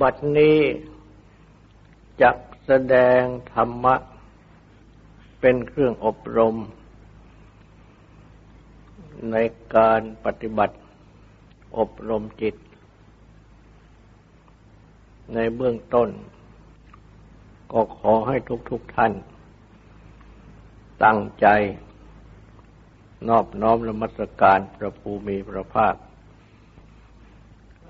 บัดนี้จะแสดงธรรมะ เป็นเครื่องอบรม ในการปฏิบัติอบรมจิต ในเบื้องต้น ก็ขอให้ทุกๆทท่าน ตั้งใจ นอบน้อมละมัสการพระภูมิพระภาค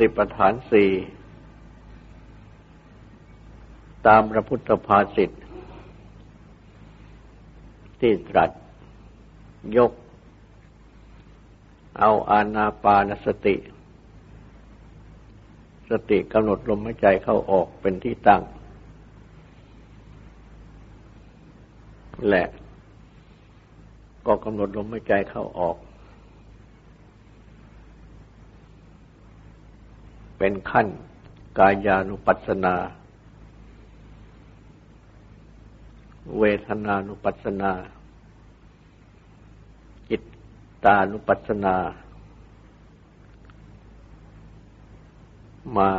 ติปัฏฐานสี่ตามพระพุทธภาษิตที่ตรัสยก เอาอานาปานสติ สติกำหนดลมหายใจเข้าออกเป็นที่ตั้ง และก็กำหนดลมหายใจเข้าออก เป็นขั้นกายานุปัสสนา เวทนานุปัสสนา จิตตานุปัสสนา มา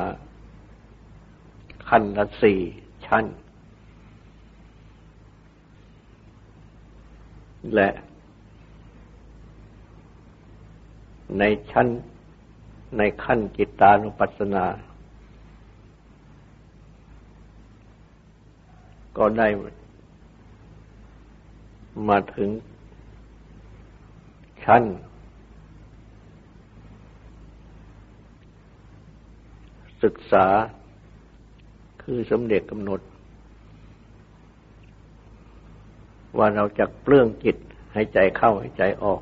ขั้นละสี่ชั้น และในชั้น ในขั้นจิตานุปัสสนา ก็ได้มาถึงชั้น ศึกษาคือสมเด็จกำหนด ว่าเราจะเปลื้องจิตให้ใจเข้าให้ใจออก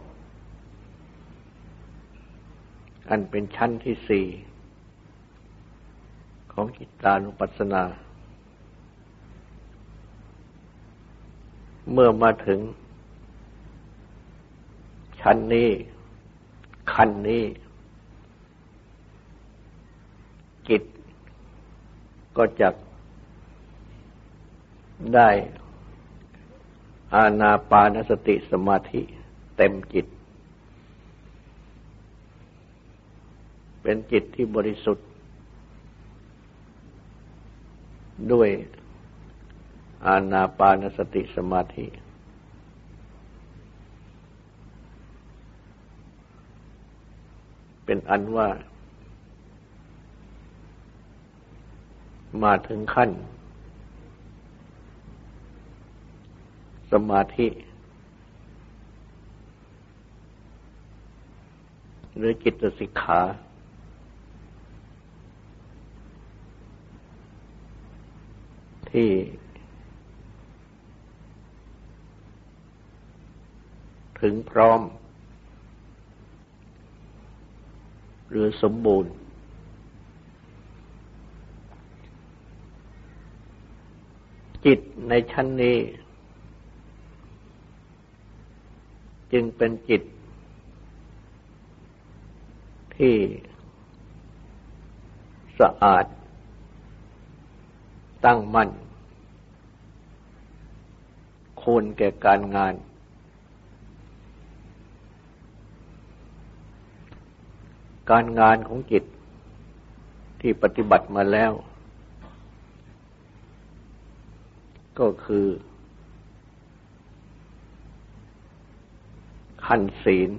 อันเป็นชั้นที่สี่ของจิตานุปัสสนา เมื่อมาถึง ชั้นนี้ขั้นนี้ จิตก็จะได้อาณาปานสติสมาธิเต็มจิต เป็นจิตที่บริสุทธิ์ ด้วยอาณาปานสติสมาธิ เป็นอันว่า มาถึงขั้น สมาธิ หรือจิตสิกขา ที่ถึงพร้อม หรือสมบูรณ์ จิตในชั้นนี้ จึงเป็นจิต ที่สะอาด ตั้งมั่นควรแก่การงาน การงานของจิตที่ปฏิบัติมาแล้ว ก็คือ ขั้นศีล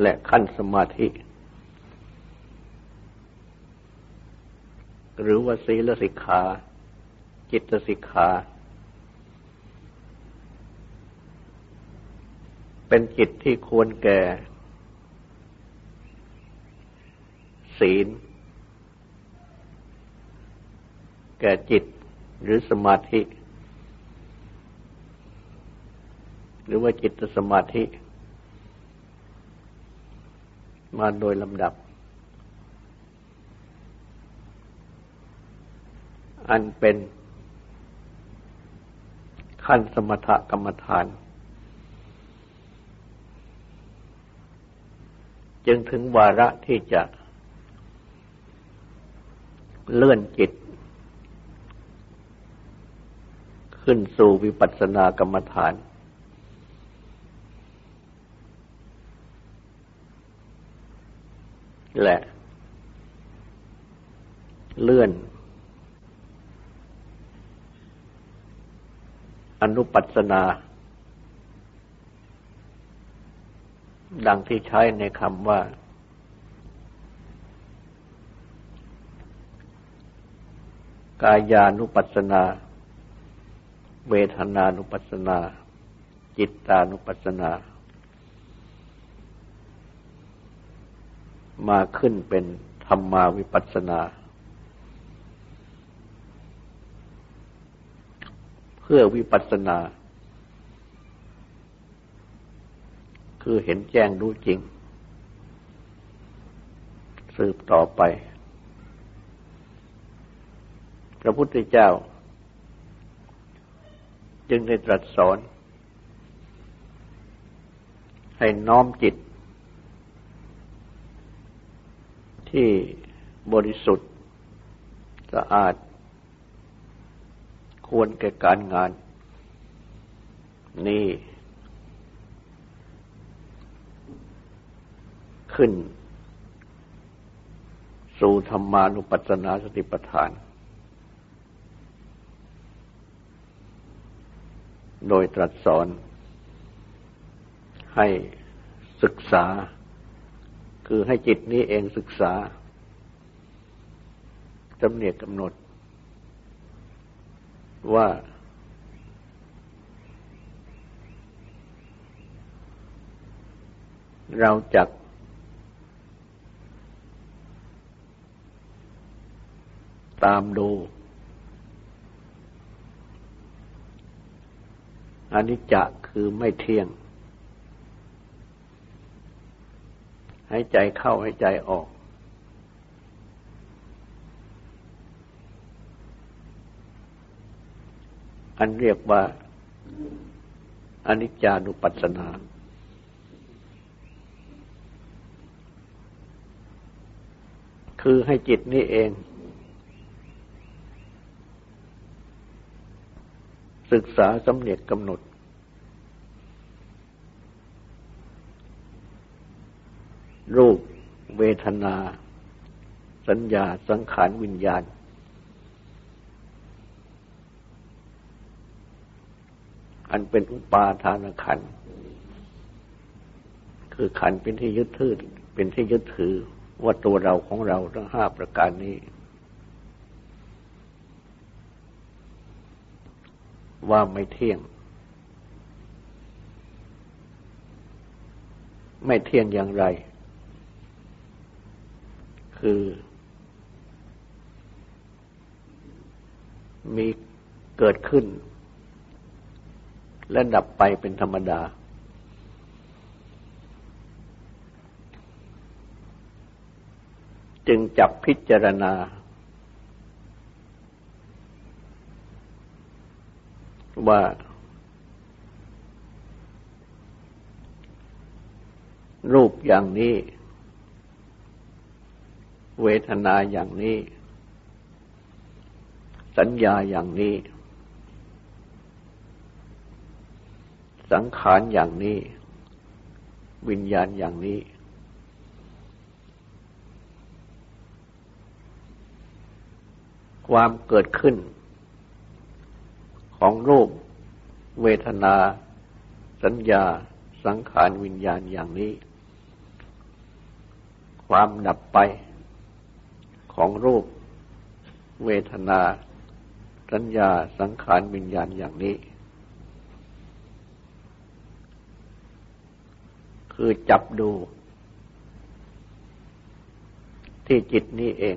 และขั้นสมาธิ หรือว่าศีลสิกขา จิตสิกขา เป็นจิตที่ควรแก่ ศีล แก่จิตหรือสมาธิ หรือว่าจิตสมาธิ มาโดยลำดับ อันเป็นขั้นสมถกรรมฐาน จึงถึงวาระที่จะเลื่อนจิต ขึ้นสู่วิปัสสนากรรมฐาน และ เลื่อน อนุปัสนา ดังที่ใช้ในคำว่า กายานุปัสนา เวทนานุปัสนา จิตตานุปัสนา มาขึ้นเป็นธรรมาวิปัสนา พื่อวิปัสสนา คือเห็นแจ้งรู้จริง สืบต่อไป พระพุทธเจ้า จึงได้ตรัสสอน ให้น้อมจิต ที่บริสุทธิ์สะอาด ควรแก่การงาน นี่ ขึ้น สู่ธรรมานุปัสสนาสติปัฏฐาน โดยตรัสสอน ให้ศึกษา คือให้จิตนี้เองศึกษาจำเนียกกำหนด ว่า เราจักตามดูอนิจจะคือไม่เที่ยง ให้ใจเข้าให้ใจออก อันเรียกว่าอนิจจานุปัสสนา คือให้จิตนี้เอง ศึกษาสำเนียกกำหนด รูปเวทนา สัญญาสังขารวิญญาณ อันเป็นอุปาทานขัน คือขันเป็นที่ยึดถือ เป็นที่ยึดถือว่าตัวเราของเราทั้งห้าประการนี้ ว่าไม่เที่ยง ไม่เที่ยงอย่างไร คือ มีเกิดขึ้น และดับไปเป็นธรรมดา จึงจับพิจารณา ว่ารูปอย่างนี้ เวทนาอย่างนี้ สัญญาอย่างนี้ สังขารอย่างนี้ วิญญาณอย่างนี้ ความเกิดขึ้น ของรูป เวทนา สัญญา สังขารวิญญาณอย่างนี้ ความดับไป ของรูป เวทนา สัญญา สังขารวิญญาณอย่างนี้ คือจับดู ที่จิตนี้เอง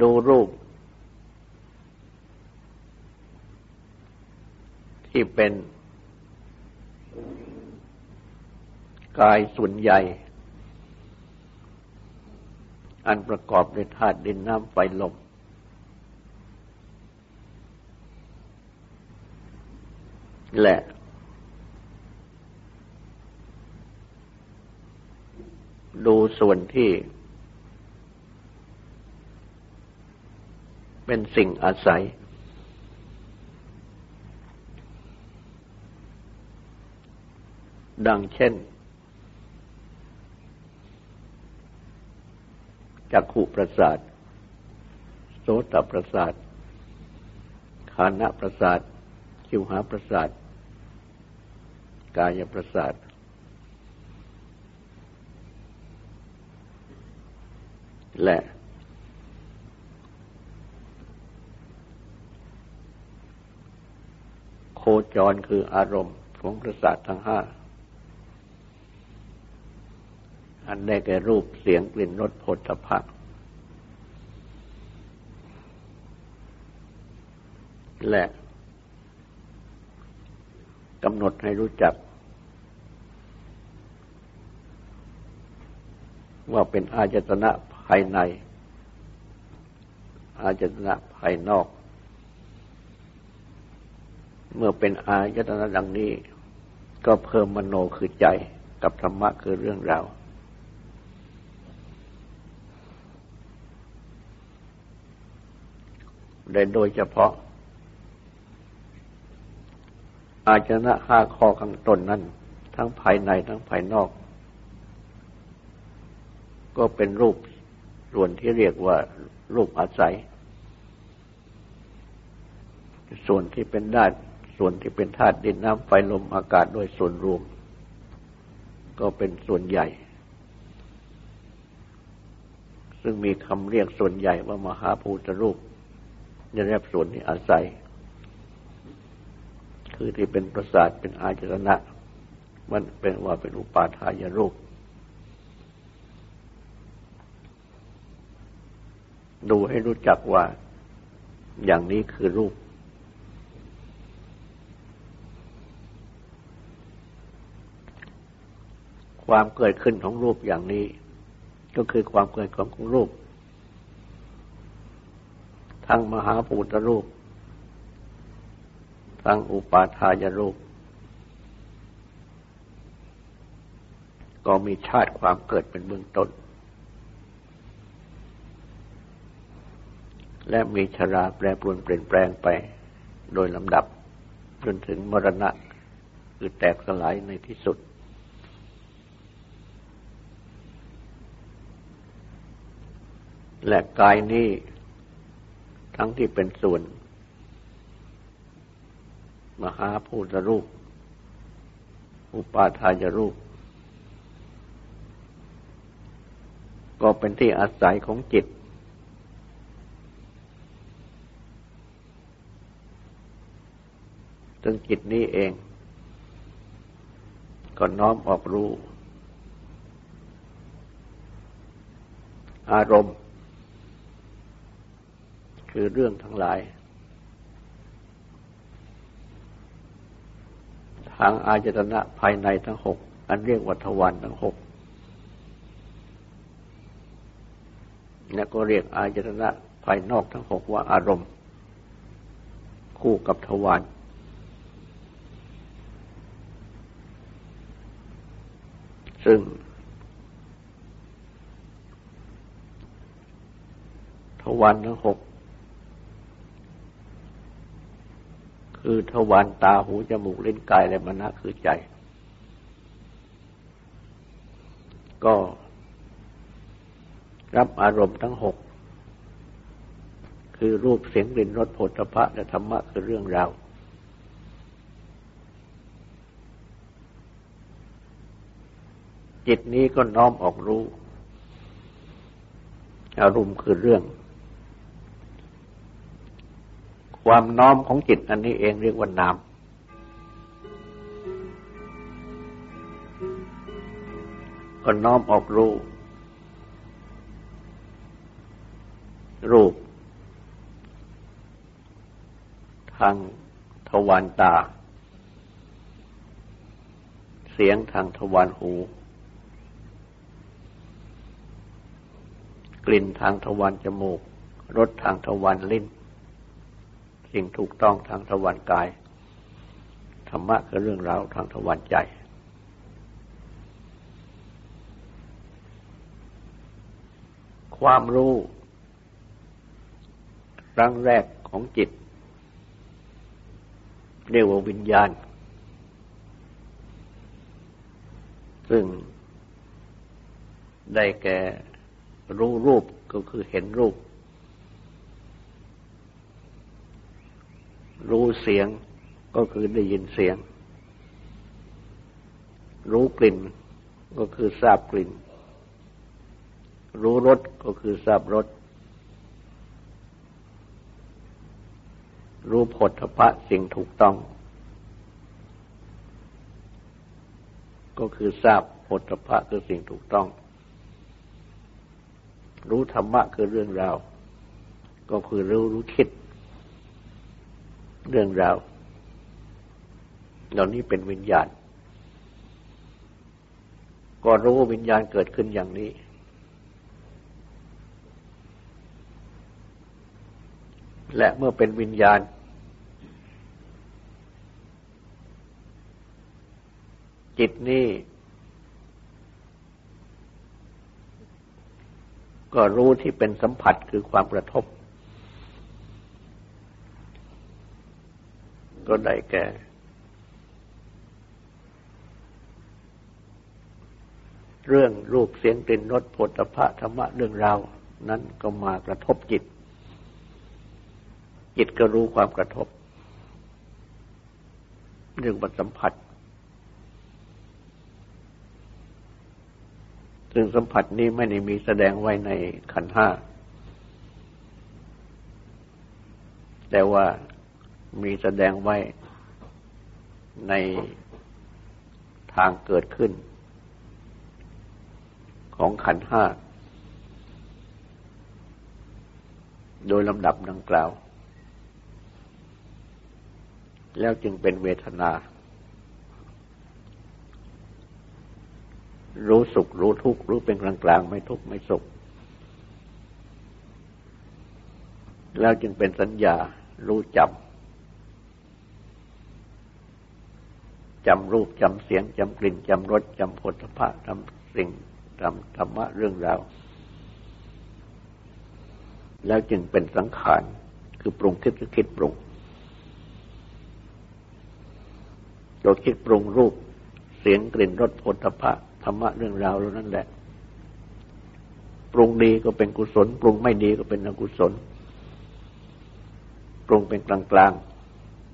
ดูรูป ที่เป็น กายส่วนใหญ่ อันประกอบด้วยธาตุดินน้ำไฟลม และ ดูส่วนที่ เป็นสิ่งอาศัย ดังเช่นจักขุประสาท โสตประสาทคานะประสาทคิวหาประสาท กายประสาท และโคจรคืออารมณ์ของประสาททั้งห้า อันได้แก่รูปเสียงกลิ่นรสผลพะและกำหนดให้รู้จัก ว่าเป็นอาจตนะภายใน อาจตนะภายนอก เมื่อเป็นอาจตนะดังนี้ ก็เพิ่มมโนคือใจกับธรรมะคือเรื่องราวโดยเฉพาะ อาจนะห้าข้อข้างต้นนั้น ทั้งภายในทั้งภายนอก ก็เป็นรูปส่วนที่เรียกว่ารูปอาศัย ส่วนที่เป็นด้านส่วนที่เป็นธาตุดินน้ำไฟลมอากาศโดยส่วนรวม ก็เป็นส่วนใหญ่ ซึ่งมีคำเรียกส่วนใหญ่ว่ามหาภูตรูปจะได้รับส่วนที่อาศัย คือที่เป็นประสาทเป็นอาจรณะ มันเป็นว่าเป็นอุปาทายรูป ดูให้รู้จักว่าอย่างนี้คือรูป ความเกิดขึ้นของรูปอย่างนี้ ก็คือความเกิดของรูป ทั้งมหาภูตรูป ทั้งอุปาทายรูป ก็มีชาติความเกิดเป็นเบื้องต้น และมีชราแปรปรวนเปลี่ยนแปลงไปโดยลำดับ จนถึงมรณะคือแตกสลายในที่สุด และกายนี้ทั้งที่เป็นส่วน มหาภูตรูป อุปาทายรูป ก็เป็นที่อาศัยของจิต จึงจิตนี้เอง ก็น้อมออกรู้ อารมณ์ คือเรื่องทั้งหลาย ทางอาจตนะภายในทั้งหก อันเรียกวัฏวันทั้งหกแล้วก็เรียกอาจตนะภายนอกทั้งหกว่าอารมณ์ คู่กับทวาร ซึ่ง ทวารทั้งหก คือทวารตาหูจมูกเลิ้นกายและมณะคือใจ ก็รับอารมณ์ทั้งหก คือรูปเสียงกลิ่นรสผลพระและธรรมะคือเรื่องราว จิตนี้ก็น้อมออกรู้ อารมณ์คือเรื่อง ความน้อมของจิตอันนี้เองเรียกว่านาม ก็น้อมออกรูปรูป ทางทวารตา เสียงทางทวารหู กลิ่นทางทวารจมูก รสทางทวารลิ้น สิ่งถูกต้องทางทวารกาย ธรรมะคือเรื่องราวทางทวารใจ ความรู้ ครั้งแรกของจิต เรียกว่าวิญญาณ ซึ่งได้แก่ รู้รูปก็คือเห็นรูป รู้เสียงก็คือได้ยินเสียง รู้กลิ่นก็คือทราบกลิ่น รู้รสก็คือทราบรส รู้ผลทพะสิ่งถูกต้อง ก็คือทราบผลทพะคือสิ่งถูกต้อง รู้ธรรมะคือเรื่องราว ก็คือรู้รู้คิด เรื่องราวเหล่านี้เป็นวิญญาณ ก็รู้ว่าวิญญาณเกิดขึ้นอย่างนี้ และเมื่อเป็นวิญญาณ จิตนี้ ก็รู้ที่เป็นสัมผัสคือความกระทบ ก็ได้แก่ เรื่องรูปเสียงกลิ่นรสผลพระธรรมะเรื่องราว นั้นก็มากระทบจิต จิตก็รู้ความกระทบ เรื่องบัสัมผัส ซึ่งสัมผัสนี้ไม่ได้มีแสดงไว้ในขันห้า แต่ว่ามีแสดงไว้ในทางเกิดขึ้น ของขันห้า โดยลำดับดังกล่าว แล้วจึงเป็นเวทนา รู้สุข รู้ทุกข์รู้เป็นกลางกลางไม่ทุกข์ไม่สุข แล้วจึงเป็นสัญญารู้จำจำรูปจำเสียงจำกลิ่นจำรสจำผลพระจำสิ่งจำธรรมะเรื่องราว แล้วจึงเป็นสังขารคือปรุงคิดคือคิดปรุงตัวคิดปรุงรูปเสียงกลิ่นรสผลพระ ธรรมะเรื่องราวเหล่านั้นแหละ ปรุงดีก็เป็นกุศล ปรุงไม่ดีก็เป็นอกุศล ปรุงเป็นกลางกลาง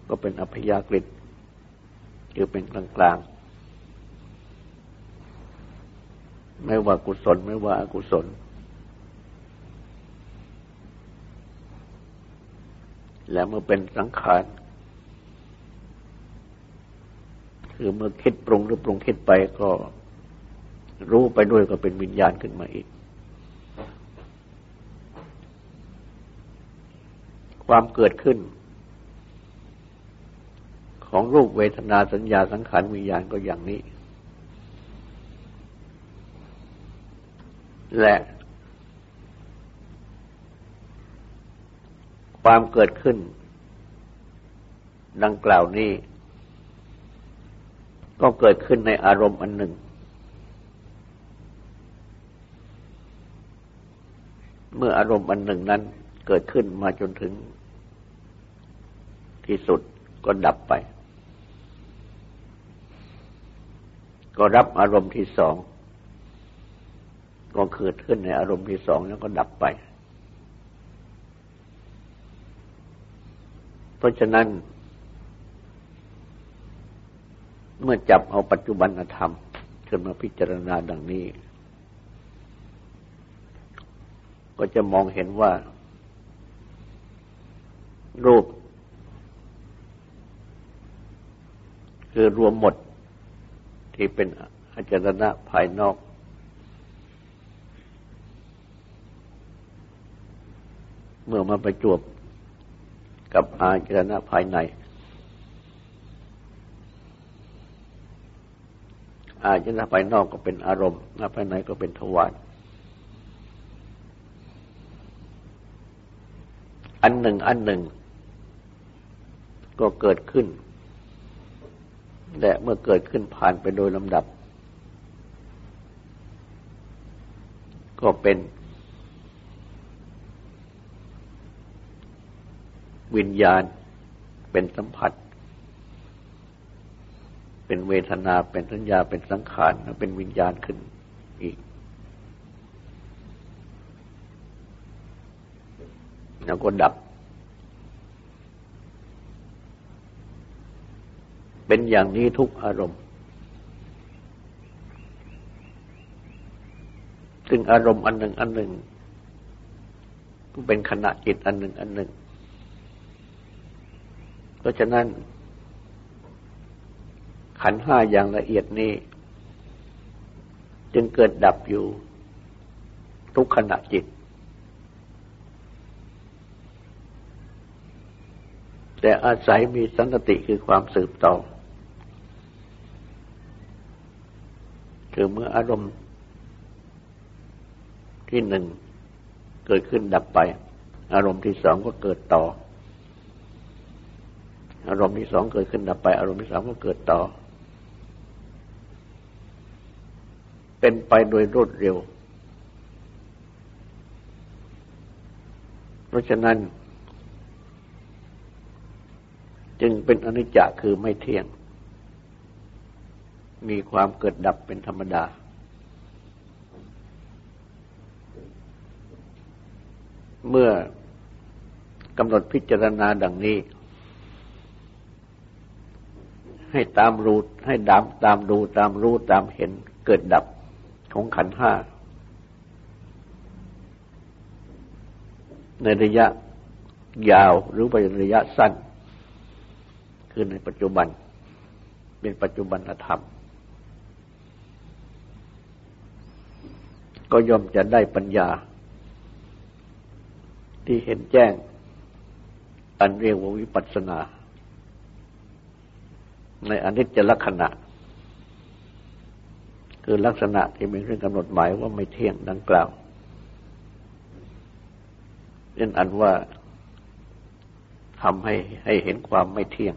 ก็เป็นอัพยากฤิคือเป็นกลางกลางไม่ว่ากุศลไม่ว่าอกุศล และเมื่อเป็นสังขารคือเมื่อคิดปรุงหรือปรุงคิดไปก็ รู้ไปด้วยก็เป็นวิญญาณขึ้นมาอีก ความเกิดขึ้น ของรูปเวทนาสัญญาสังขารวิญญาณก็อย่างนี้ และความเกิดขึ้น ดังกล่าวนี้ ก็เกิดขึ้นในอารมณ์อันหนึ่ง มื่ออารมณ์อันหนึ่งนั้นเกิดขึ้นมาจนถึง ที่สุดก็ดับไป ก็รับอารมณ์ที่สองก็เกิดขึ้นในอารมณ์ที่สองแล้วก็ดับไป เพราะฉะนั้น เมื่อจับเอาปัจจุบันธรรมขึ้นมาพิจารณาดังนี้ ก็จะมองเห็นว่า รูป คือรวมหมดที่เป็นอาจารณะภายนอก เมื่อมาประจวบกับอาจารณะภายใน อาจารณะภายนอกก็เป็นอารมณ์ภายในก็เป็นทวาร อันหนึ่งอันหนึ่ง ก็เกิดขึ้น และเมื่อเกิดขึ้นผ่านไปโดยลำดับ ก็เป็น วิญญาณเป็นสัมผัส เป็นเวทนาเป็นสัญญาเป็นสังขารเป็นวิญญาณขึ้นอีก แล้วก็ดับ เป็นอย่างนี้ทุกอารมณ์ ซึ่งอารมณ์อันหนึ่งอันหนึ่งก็เป็นขณะจิตอันหนึ่งอันหนึ่ง เพราะฉะนั้น ขันห้าอย่างละเอียดนี้ จึงเกิดดับอยู่ทุกขณะจิต แต่อาศัยมีสันติคือความสืบต่อ คือเมื่ออารมณ์ที่หนึ่งเกิดขึ้นดับไป อารมณ์ที่สองก็เกิดต่อ อารมณ์ที่สองเกิดขึ้นดับไป อารมณ์ที่สามก็เกิดต่อ เป็นไปโดยรวดเร็ว เพราะฉะนั้น จึงเป็นอนิจจคือไม่เที่ยง มีความเกิดดับเป็นธรรมดา เมื่อกำหนดพิจารณาดังนี้ ให้ตามรู้ให้ดามตามดูตามรู้ตามเห็นเกิดดับของขันห้า ในระยะยาวหรือไประยะสั้น คือในปัจจุบัน เป็นปัจจุบันธรรม ก็ย่อมจะได้ปัญญา ที่เห็นแจ้ง อันเรียกว่าวิปัสสนา ในอนิจจลักษณะ คือลักษณะที่มีเรื่องกำหนดหมายว่าไม่เที่ยงดังกล่าวเช่นอันว่าทำให้ให้เห็นความไม่เที่ยง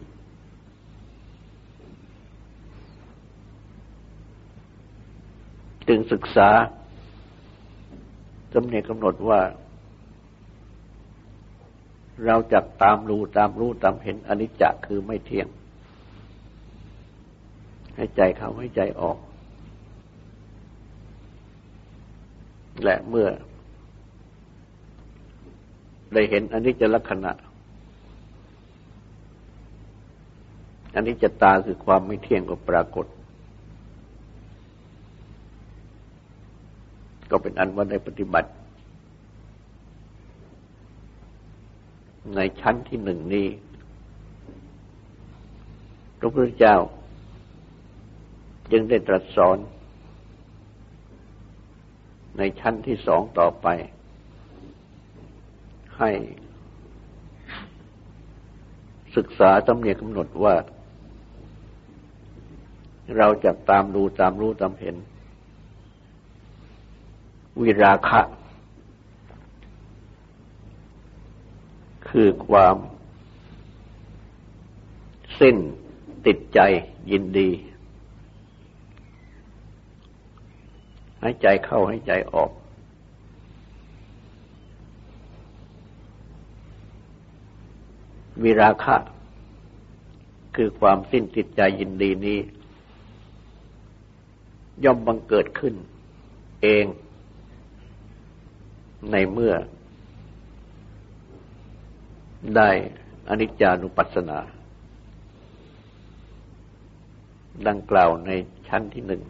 จึงศึกษาจำเนียกำหนดว่า เราจะตามรู้ตามรู้ตามเห็นอนิจจคือไม่เที่ยง ให้ใจเข้าให้ใจออก และเมื่อ ได้เห็นอนิจจลักษณะอันนี้จะตาคือความไม่เที่ยงก็ปรากฏ ก็เป็นอันว่าได้ปฏิบัติ ในชั้นที่หนึ่งนี้พระพุทธเจ้า จึงได้ตรัสสอน ในชั้นที่สองต่อไป ให้ศึกษาตำเนียกำหนดว่า เราจะตามดูตามรู้ตามเห็น วิราคะ คือความสิ้นติดใจยินดีให้ใจเข้าให้ใจออก วิราคะ คือความสิ้นติดใจยินดีนี้ ย่อมบังเกิดขึ้น เอง ในเมื่อ ได้อนิจจานุปัสสนา ดังกล่าวในชั้นที่หนึ่ง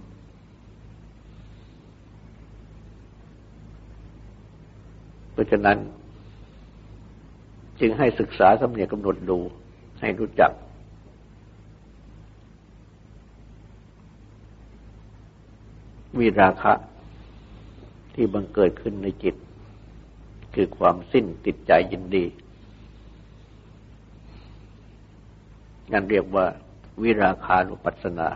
เพราะฉะนั้น จึงให้ศึกษาสำเนียกกำหนดดูให้รู้จัก วิราคะที่บังเกิดขึ้นในจิต คือความสิ้นติดใจยินดีนั่นเรียกว่าวิราคานุปัสสนา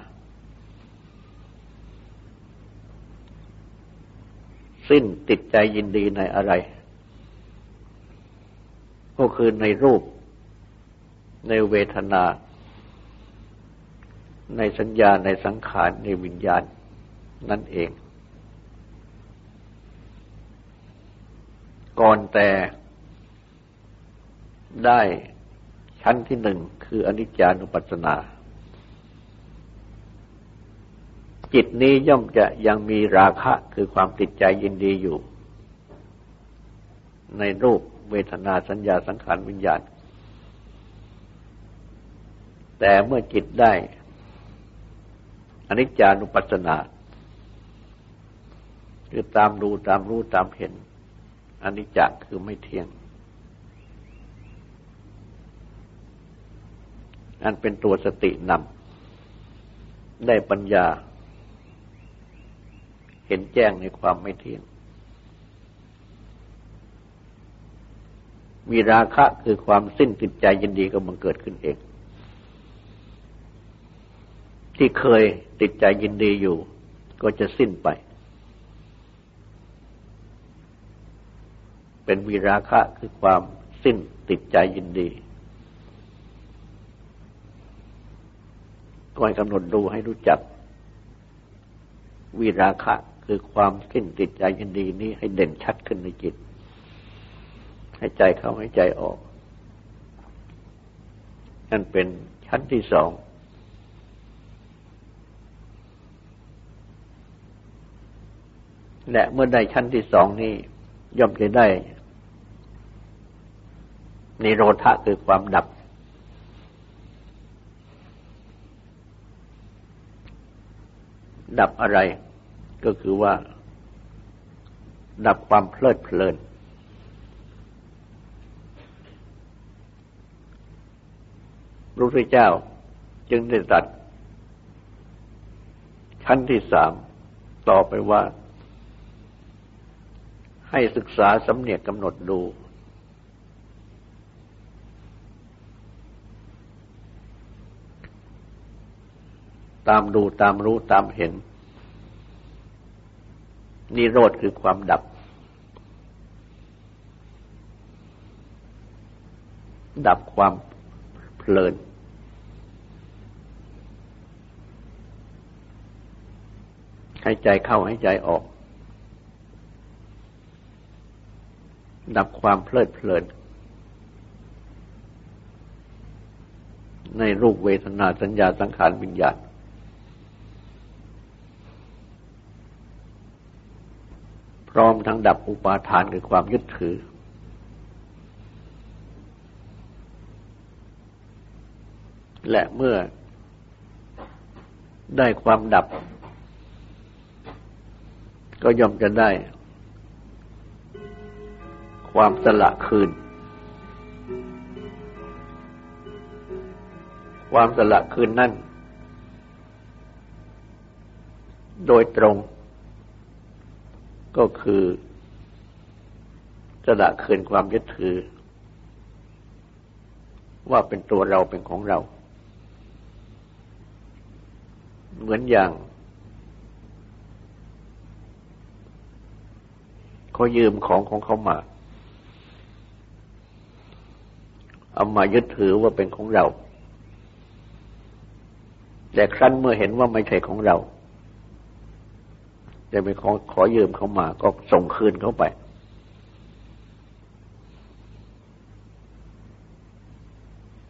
สิ้นติดใจยินดีในอะไร ก็ก็คือในรูป ในเวทนา ในสัญญาในสังขาร ในวิญญาณนั่นเอง ก่อนแต่ได้ชั้นที่หนึ่งคืออนิจจานุปัสสนา จิตนี้ย่อมจะยังมีราคะคือความติดใจยินดีอยู่ ในรูปเวทนาสัญญาสังขารวิญญาณ แต่เมื่อจิตได้อนิจจานุปัสสนา คือตามดูตามรู้ตามเห็น อนิจจคือไม่เที่ยง อันเป็นตัวสตินำได้ปัญญา เห็นแจ้งในความไม่เที่ยง มีราคะคือความสิ้นติดใจยินดีก็มันเกิดขึ้นเอง ที่เคยติดใจยินดีอยู่ ก็จะสิ้นไป เป็นวีราคะคือความสิ้นติดใจยินดีก็ให้กำหนดดูให้รู้จัก วิราคะคือความสิ้นติดใจยินดีนี้ให้เด่นชัดขึ้นในจิต ให้ใจเข้าให้ใจออก นั่นเป็นชั้นที่สองและเมื่อได้ชั้นที่สองนี้ย่อมจะได้ นิโรธะคือความดับ ดับอะไร ก็คือว่า ดับความเพลิดเพลิน พระพุทธเจ้าจึงได้ตรัสชั้นที่สามต่อไปว่า ให้ศึกษาสำเนียกกำหนดดู ตามดูตามรู้ตามเห็น นิโรธคือความดับ ดับความเพลิน ให้ใจเข้าให้ใจออก ดับความเพลิดเพลินในรูปเวทนาสัญญาสังขารวิญญาณ พร้อมทั้งดับอุปาทานคือความยึดถือ และเมื่อได้ความดับ ก็ย่อมจะได้ ความสละคืน ความสละคืนนั่น โดยตรง ก็คือจะละคืนความยึดถือ ว่าเป็นตัวเราเป็นของเรา เหมือนอย่างเขายืมของของเขามาเอามายึดถือว่าเป็นของเรา แต่ครั้นเมื่อเห็นว่าไม่ใช่ของเรา จะไปขอขอยืมเขามา ก็ส่งคืนเขาไป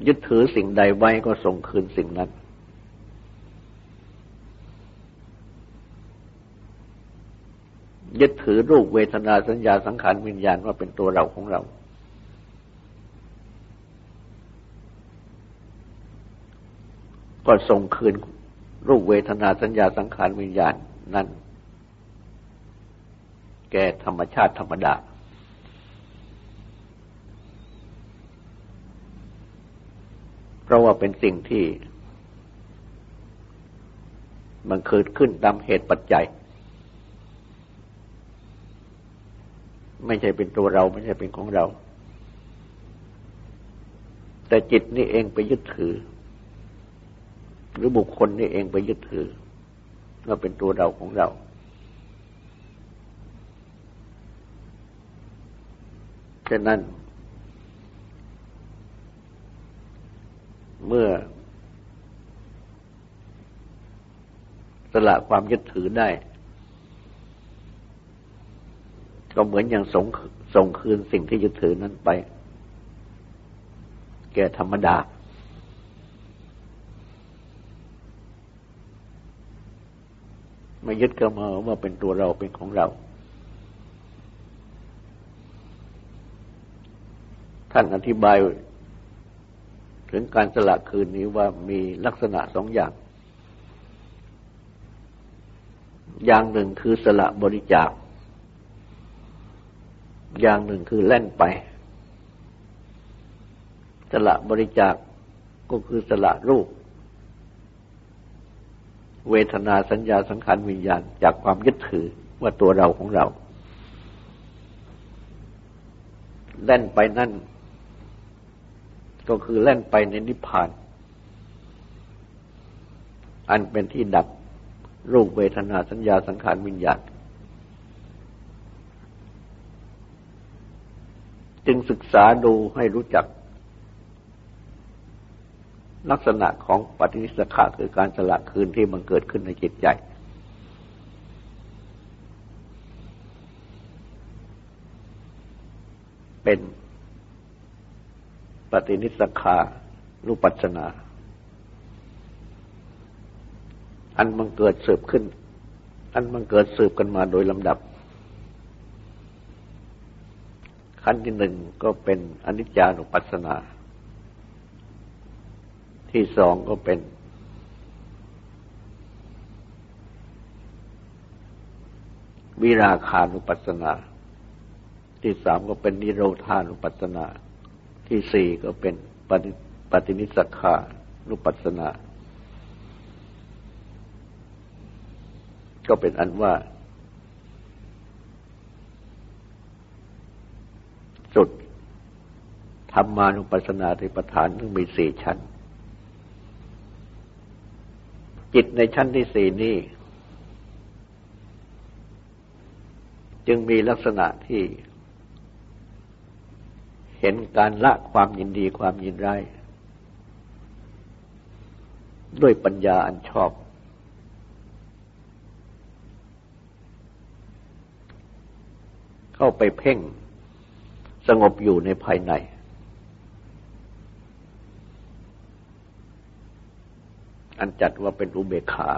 ยึดถือสิ่งใดไว้ก็ส่งคืนสิ่งนั้น ยึดถือรูปเวทนาสัญญาสังขารวิญญาณว่าเป็นตัวเราของเรา ก็ส่งคืนรูปเวทนาสัญญาสังขารวิญญาณนั้น แก่ธรรมชาติธรรมดา เพราะว่าเป็นสิ่งที่ มันเกิดขึ้นตามเหตุปัจจัย ไม่ใช่เป็นตัวเราไม่ใช่เป็นของเรา แต่จิตนี่เองไปยึดถือ หรือบุคคลนี่เองไปยึดถือว่าเป็นตัวเราของเรา ฉะนั้น เมื่อ สละความยึดถือได้ ก็เหมือนอย่างส่งส่งคืนสิ่งที่ยึดถือนั้นไป แก่ธรรมดาไม่ยึดก็มาว่าเป็นตัวเราเป็นของเรา ท่านอธิบายถึงการสละคืนนี้ว่ามีลักษณะสองอย่าง อย่างหนึ่งคือสละบริจาค อย่างหนึ่งคือแล่นไป สละบริจาคก็คือสละรูป เวทนาสัญญาสังขารวิญญาณจากความยึดถือว่าตัวเราของเรา แล่นไปนั่น ก็คือแล่นไปในนิพพาน อันเป็นที่ดับรูปเวทนาสัญญาสังขารวิญญาณจึงศึกษาดูให้รู้จัก ลักษณะของปฏินิสขาคือการสละคืนที่มันเกิดขึ้นในจิตใจ เป็น ปฏินิสขานุปัสนา อันมันเกิดสืบขึ้น อันมันเกิดสืบกันมาโดยลำดับ ขั้นที่หนึ่งก็เป็นอนิจจานุปัสสนา ที่สองก็เป็น วิราคานุปัสสนา ที่สามก็เป็นนิโรธานุปัสสนา ที่สี่ก็เป็นปฏินิสักขานุปัสสนา ก็เป็นอันว่า สุดธรรมานุปัสสนาธิประฐานทั้งมีสี่ชั้น จิตในชั้นที่สี่นี้ จึงมีลักษณะที่ เห็นการละความยินดีความยินร้ายด้วยปัญญาอันชอบ เข้าไปเพ่งสงบอยู่ในภายใน อันจัดว่าเป็นอุเบกขา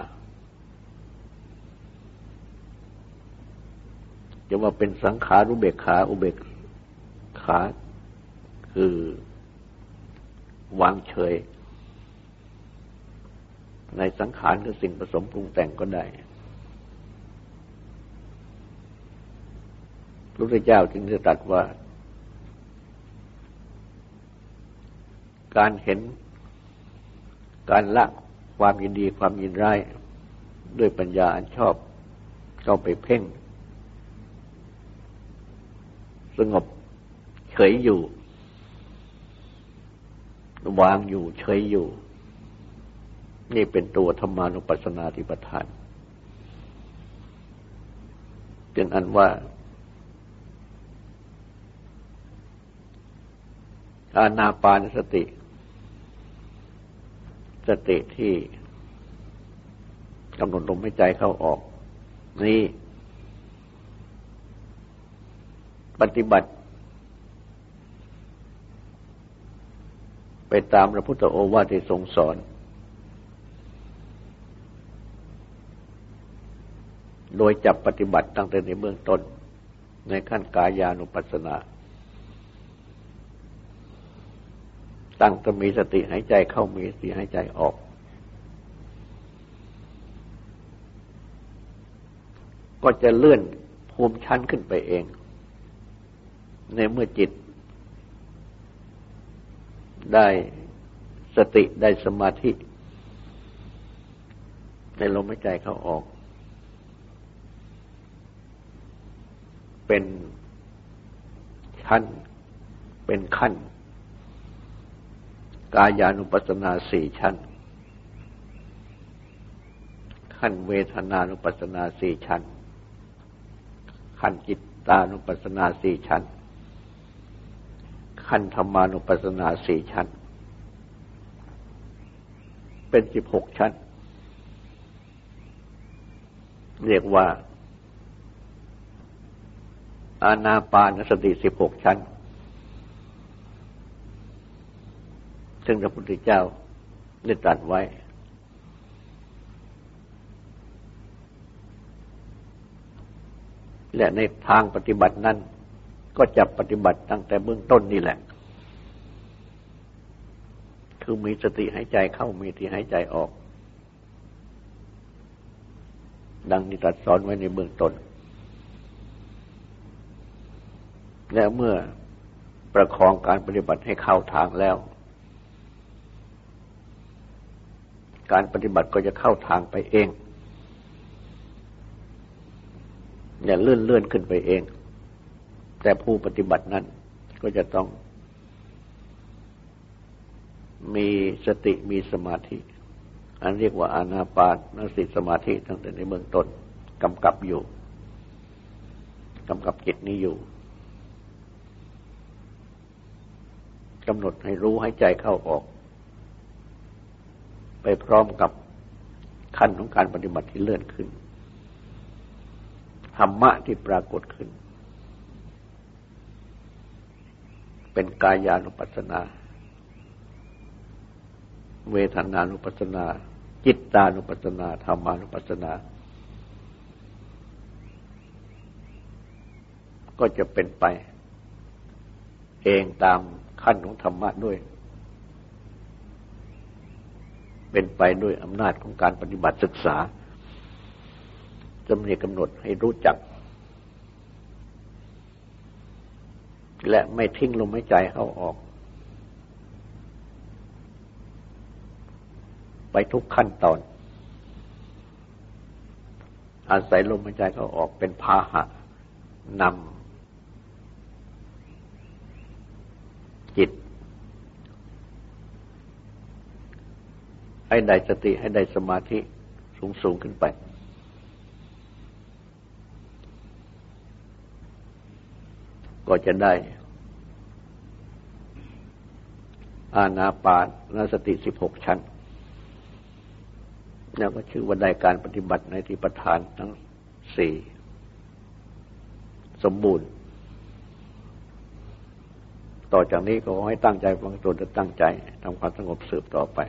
จะว่าเป็นสังขารุเบกขา อุเบกขา คือ วางเฉย ในสังขารคือสิ่งผสมปรุงแต่งก็ได้พระพุทธเจ้าจึงจะตรัสว่า การเห็นการละความยินดีความยินร้าย ด้วยปัญญาอันชอบเข้าไปเพ่ง สงบเฉยอยู่ วางอยู่เฉยอยู่ นี่เป็นตัวธรรมานุปัสสนาธิปทาน เป็นอันว่า อานาปานสติ สติที่กำหนดลมหายใจเข้าออก นี่ ปฏิบัติ ไปตามพระพุทธโอวาทที่ทรงสอน โดยจับปฏิบัติตั้งแต่ในเบื้องต้น ในขั้นกายานุปัสสนา ตั้งแต่มีสติหายใจเข้ามีสติหายใจออกก็จะเลื่อนภูมิชั้นขึ้นไปเอง ในเมื่อจิต ได้สติได้สมาธิในลมหายใจเข้าออก เป็นชั้น เป็นขั้น กายานุปัสสนาสี่ชั้น ขั้นเวทนานุปัสสนาสี่ชั้น ขั้นจิตตานุปัสสนาสี่ชั้น ขั้นธรรมานุปัสสนาสี่ชั้น เป็นสิบหกชั้น เรียกว่า อาณาปานสติสิบหกชั้น ซึ่งพระพุทธเจ้าได้ตรัสไว้ และในทางปฏิบัตินั้น ก็จะปฏิบัติตั้งแต่เบื้องต้นนี่แหละ คือมีสติหายใจเข้ามีสติหายใจออก ดังที่ตรัสสอนไว้ในเบื้องต้น แล้วเมื่อประคองการปฏิบัติให้เข้าทางแล้ว การปฏิบัติก็จะเข้าทางไปเองอย่าเลื่อนเลื่อนขึ้นไปเอง แต่ผู้ปฏิบัตินั้นก็จะต้อง มีสติมีสมาธิ อันเรียกว่าอานาปานนสิสมาธิตั้งแต่ในเบื้องต้นกำกับอยู่กำกับจิตนี้อยู่กำหนดให้รู้ให้ใจเข้าออก ไปพร้อมกับขั้นของการปฏิบัติที่เลื่อนขึ้นธรรมะที่ปรากฏขึ้น เป็นกายานุปัสสนา เวทนานุปัสสนา จิตตานุปัสสนาธรรมานุปัสนา ก็จะเป็นไป เองตามขั้นของธรรมะด้วย เป็นไปด้วยอำนาจของการปฏิบัติศึกษาจะมีกำหนดให้รู้จัก และไม่ทิ้งลมหายใจเข้าออก ไปทุกขั้นตอน อาศัยลมหายใจเข้าออกเป็นพาหะนำจิต ให้ได้สติให้ได้สมาธิสูงสูงขึ้นไป ก็จะได้ อาณาปานนสติสิบหกชั้นแล้วก็ชื่อว่าได้การปฏิบัติในที่ประธานทั้งสี่สมบูรณ์ ต่อจากนี้ก็ให้ตั้งใจฟังตนและตั้งใจทำความสงบสืบต่อไป